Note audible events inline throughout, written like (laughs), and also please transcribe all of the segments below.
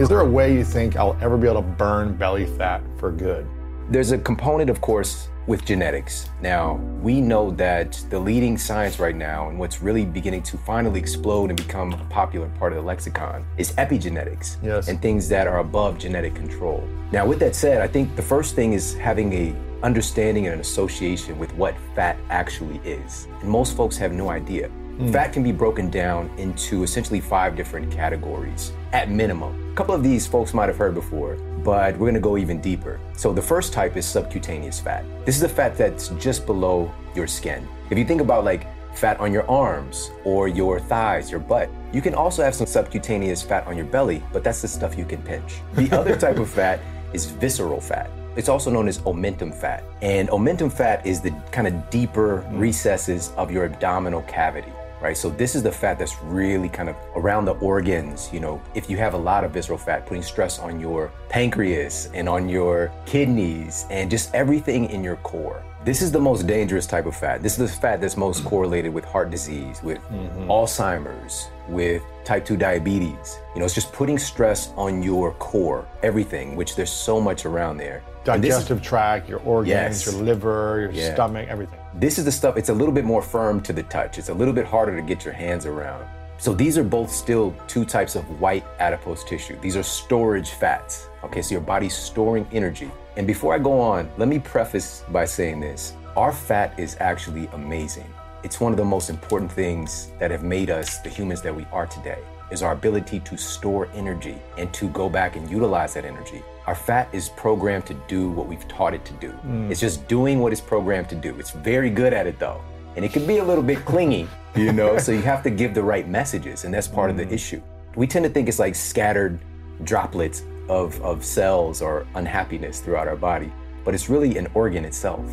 Is there a way you think I'll ever be able to burn belly fat for good? There's a component, of course, with genetics. Now, we know that the leading science right now, and what's really beginning to finally explode and become a popular part of the lexicon, is epigenetics Yes. and things that are above genetic control. Now, with that said, I think the first thing is having a understanding and an association with what fat actually is. And most folks have no idea. Hmm. Fat can be broken down into essentially five different categories at minimum. A couple of these folks might have heard before, but we're gonna go even deeper. So the first type is subcutaneous fat. This is the fat that's just below your skin. If you think about like fat on your arms or your thighs, your butt, you can also have some subcutaneous fat on your belly, but that's the stuff you can pinch. The other (laughs) type of fat is visceral fat. It's also known as omentum fat. And omentum fat is the kind of deeper mm. recesses of your abdominal cavity right? So this is the fat that's really kind of around the organs. You know, if you have a lot of visceral fat, putting stress on your pancreas and on your kidneys and just everything in your core. This is the most dangerous type of fat. This is the fat that's most mm. correlated with heart disease, with mm-hmm. Alzheimer's, with type 2 diabetes. You know, it's just putting stress on your core, everything, which there's so much around there. This is- Digestive tract, your organs, Yes. your liver, your Yeah. stomach, everything. This is the stuff, it's a little bit more firm to the touch. It's a little bit harder to get your hands around. So these are both still two types of white adipose tissue. These are storage fats. Okay, so your body's storing energy. And before I go on, let me preface by saying this. Our fat is actually amazing. It's one of the most important things that have made us the humans that we are today is our ability to store energy and to go back and utilize that energy. Our fat is programmed to do what we've taught it to do. Mm. It's just doing what it's programmed to do. It's very good at it though. And it can be a little bit clingy, you know, (laughs) so you have to give the right messages, and that's part of the mm. issue. We tend to think it's like scattered droplets of, of cells or unhappiness throughout our body, but it's really an organ itself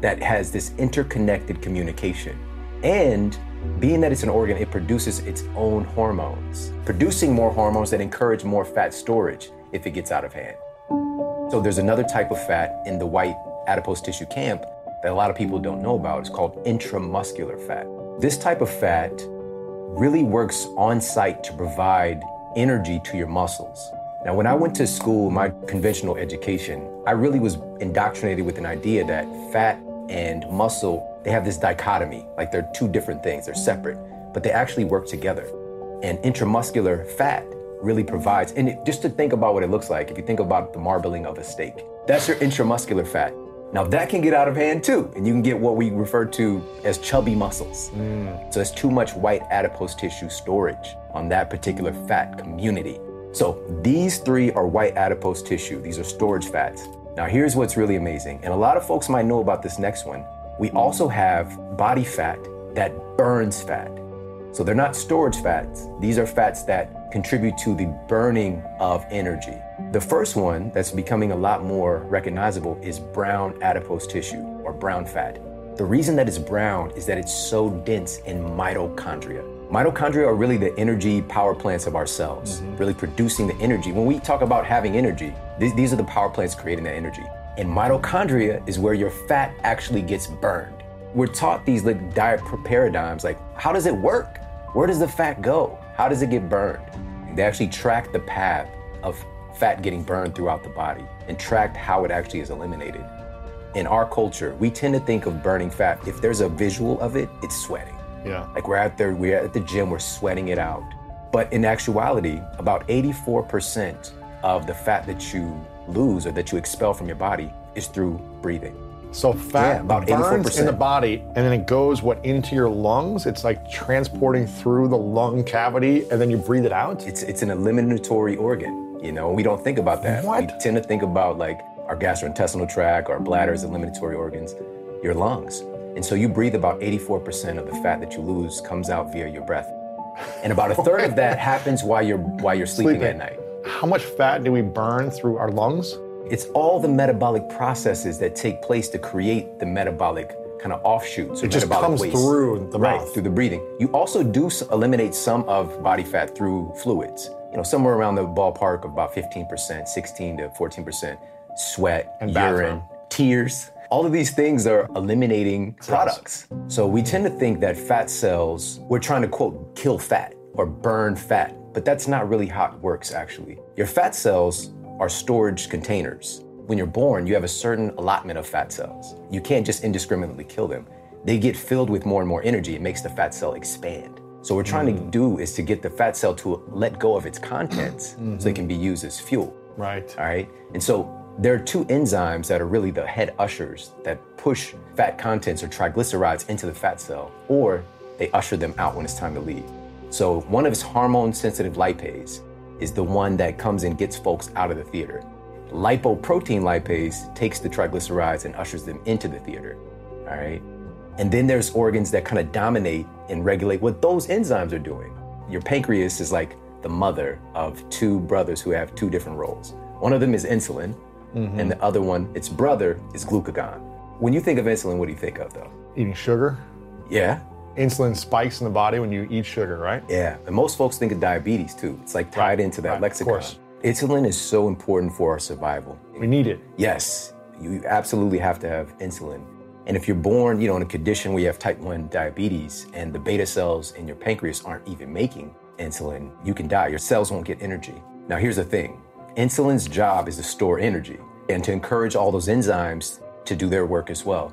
that has this interconnected communication. And being that it's an organ, it produces its own hormones, producing more hormones that encourage more fat storage if it gets out of hand. So there's another type of fat in the white adipose tissue camp that a lot of people don't know about. It's called intramuscular fat. This type of fat really works on site to provide energy to your muscles. Now, when I went to school, my conventional education, I really was indoctrinated with an idea that fat and muscle, they have this dichotomy, like they're two different things, they're separate, but they actually work together. And intramuscular fat really provides, and it, just to think about what it looks like, if you think about the marbling of a steak, that's your intramuscular fat. Now that can get out of hand too, and you can get what we refer to as chubby muscles. Mm. So there's too much white adipose tissue storage on that particular fat community. So these three are white adipose tissue. These are storage fats. Now here's what's really amazing, and a lot of folks might know about this next one. We also have body fat that burns fat. So they're not storage fats. These are fats that contribute to the burning of energy. The first one that's becoming a lot more recognizable is brown adipose tissue or brown fat. The reason that it's brown is that it's so dense in mitochondria. Mitochondria are really the energy power plants of our cells, mm-hmm. really producing the energy. When we talk about having energy, these, these are the power plants creating that energy. And mitochondria is where your fat actually gets burned. we're taught these like diet paradigms like how does it work? Where does the fat go? How does it get burned? They actually track the path of fat getting burned throughout the body and tracked how it actually is eliminated. In our culture, we tend to think of burning fat. If there's a visual of it, it's sweating. Yeah. Like we're out there, we're at the gym, we're sweating it out. But in actuality, about 84% of the fat that you lose or that you expel from your body is through breathing. So fat Yeah, about burns 84%. in the body, and then it goes what into your lungs. It's like transporting through the lung cavity, and then you breathe it out. It's it's an eliminatory organ. You know, we don't think about that. What? We tend to think about like our gastrointestinal tract, our bladder as eliminatory organs, your lungs. And so you breathe about 84% of the fat that you lose comes out via your breath. And about a third of that (laughs) happens while you're while you're sleeping, Sleeping. at night. How much fat do we burn through our lungs? It's all the metabolic processes that take place to create the metabolic kind of offshoots. It just metabolic comes waste. through the right, mouth. through the breathing. You also do eliminate some of body fat through fluids. You know, somewhere around the ballpark of about 15%, 16 to 14% sweat, And urine, bathroom. tears. All of these things are eliminating products. So we tend to think that fat cells, we're trying to quote, kill fat or burn fat, but that's not really how it works actually. Your fat cells are storage containers. When you're born, you have a certain allotment of fat cells. You can't just indiscriminately kill them. They get filled with more and more energy. It makes the fat cell expand. So what we're trying to mm. do is to get the fat cell to let go of its contents mm-hmm. so it can be used as fuel. Right. All right. And so there are two enzymes that are really the head ushers that push fat contents or triglycerides into the fat cell, or they usher them out when it's time to leave. So one of its hormone sensitive lipase is the one that comes and gets folks out of the theater. Lipoprotein lipase takes the triglycerides and ushers them into the theater. All right. And then there's organs that kind of dominate and regulate what those enzymes are doing. Your pancreas is like the mother of two brothers who have two different roles. One of them is insulin, Mm-hmm. and the other one, its brother, is glucagon. When you think of insulin, what do you think of though? Eating sugar. Yeah, Insulin spikes in the body when you eat sugar, right? yeah. And most folks think of diabetes too. It's like tied into that right, of lexicon. course. Insulin is so important for our survival. We need it. Yes, you absolutely have to have insulin. And if you're born, you know, in a condition where you have type 1 diabetes and the beta cells in your pancreas aren't even making insulin, you can die. Your cells won't get energy. Now, here's the thing insulin's job is to store energy and to encourage all those enzymes to do their work as well.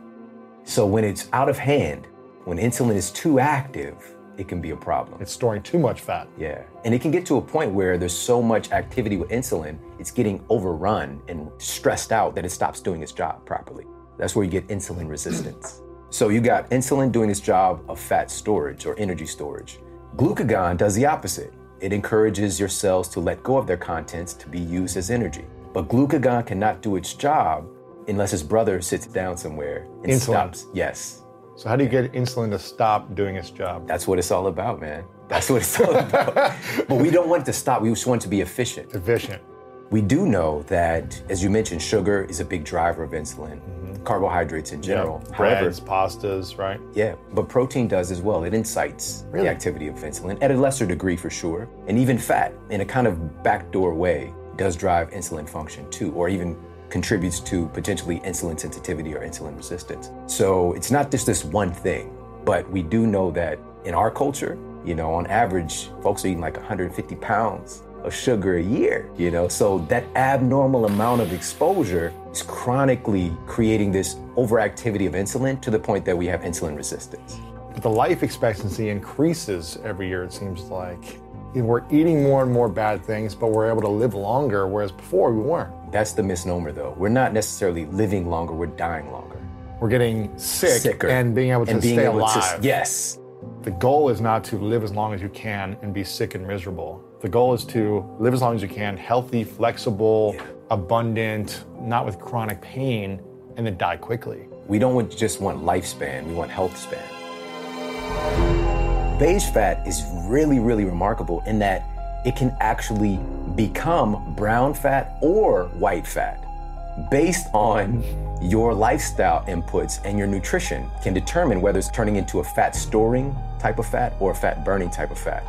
So when it's out of hand, when insulin is too active, it can be a problem. It's storing too much fat. Yeah. And it can get to a point where there's so much activity with insulin, it's getting overrun and stressed out that it stops doing its job properly. That's where you get insulin resistance. So you got insulin doing its job of fat storage or energy storage. Glucagon does the opposite. It encourages your cells to let go of their contents to be used as energy. But glucagon cannot do its job unless his brother sits down somewhere and Insulin. stops. Yes. So how do you get insulin to stop doing its job? That's what it's all about, man. That's what it's all about. (laughs) but we don't want it to stop. We just want it to be efficient. Efficient. We do know that, as you mentioned, sugar is a big driver of insulin, carbohydrates in general. However, Breads, pastas, right? yeah, but protein does as well. It incites Really? the activity of insulin at a lesser degree for sure. And even fat, in a kind of backdoor way, does drive insulin function too, or even contributes to potentially insulin sensitivity or insulin resistance. So it's not just this one thing, but we do know that in our culture, you know, on average, folks are eating like 150 pounds of sugar a year, you know? So that abnormal amount of exposure is chronically creating this overactivity of insulin to the point that we have insulin resistance. But the life expectancy increases every year, it seems like. We're eating more and more bad things, but we're able to live longer, whereas before we weren't. That's the misnomer though. We're not necessarily living longer, we're dying longer. We're getting sick Sicker. and being able to being stay able alive. To, yes. The goal is not to live as long as you can and be sick and miserable. The goal is to live as long as you can, healthy, flexible, Yeah. abundant, not with chronic pain, and then die quickly. We don't just want lifespan, we want health span. Beige fat is really, really remarkable in that it can actually become brown fat or white fat based on your lifestyle inputs and your nutrition can determine whether it's turning into a fat storing type of fat or a fat burning type of fat.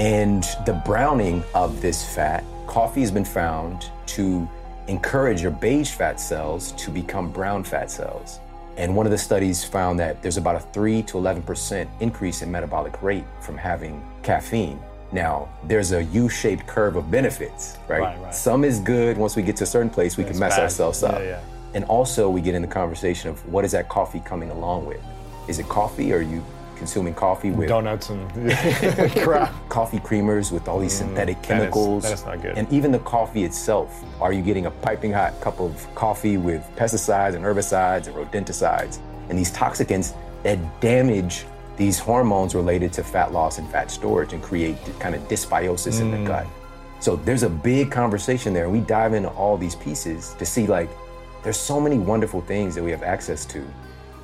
And the browning of this fat, coffee has been found to encourage your beige fat cells to become brown fat cells. And one of the studies found that there's about a 3 to 11% increase in metabolic rate from having caffeine. Now, there's a U shaped curve of benefits, right? Right, right. Some is good. Once we get to a certain place, we can mess bad. ourselves up. Yeah, yeah. And also, we get in the conversation of what is that coffee coming along with? Is it coffee? Or are you consuming coffee with Donuts and (laughs) (laughs) crap. coffee creamers with all these synthetic that is- chemicals? that is not good. And even the coffee itself. Are you getting a piping hot cup of coffee with pesticides and herbicides and rodenticides and these toxicants that damage these hormones related to fat loss and fat storage and create kind of dysbiosis in Mm. the gut? So there's a big conversation there, and we dive into all these pieces to see like there's so many wonderful things that we have access to,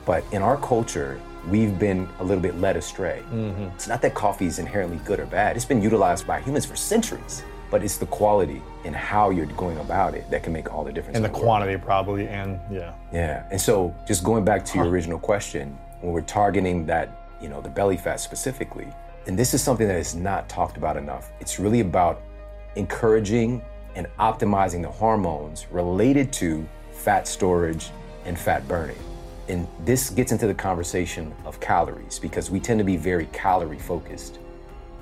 but in our culture, we've been a little bit led astray. Mm-hmm. It's not that coffee is inherently good or bad; it's been utilized by humans for centuries. But it's the quality and how you're going about it that can make all the difference. and the world. quantity probably, and yeah. Yeah. And so just going back to your original question, when we're targeting that, you know, the belly fat specifically, and this is something that is not talked about enough. It's really about encouraging and optimizing the hormones related to fat storage and fat burning. And this gets into the conversation of calories because we tend to be very calorie focused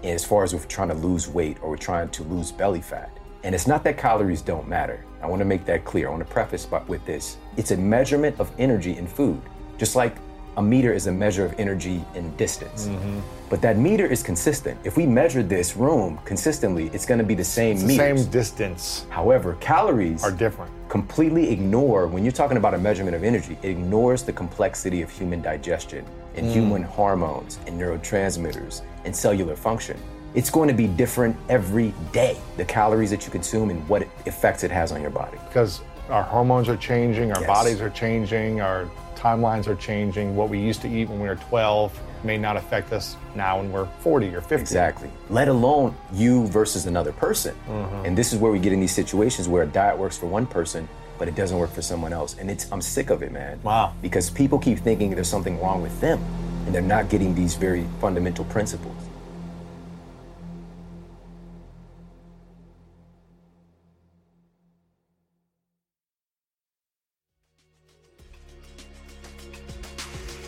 as far as we're trying to lose weight or we're trying to lose belly fat. And it's not that calories don't matter. I want to make that clear. I want to preface with this. It's a measurement of energy in food, just like a meter is a measure of energy in distance. Mm-hmm. But that meter is consistent. If we measure this room consistently, it's going to be the same The meters. same distance However, calories are different. completely ignore when you're talking about a measurement of energy it ignores the complexity of human digestion and mm. human hormones and neurotransmitters and cellular function it's going to be different every day the calories that you consume and what effects it has on your body because our hormones are changing, our Yes. bodies are changing, our timelines are changing. What we used to eat when we were 12 may not affect us now when we're 40 or 50. exactly let alone you versus another person mm-hmm. and this is where we get in these situations where a diet works for one person but it doesn't work for someone else and it's i'm sick of it man Wow. because people keep thinking there's something wrong with them and they're not getting these very fundamental principles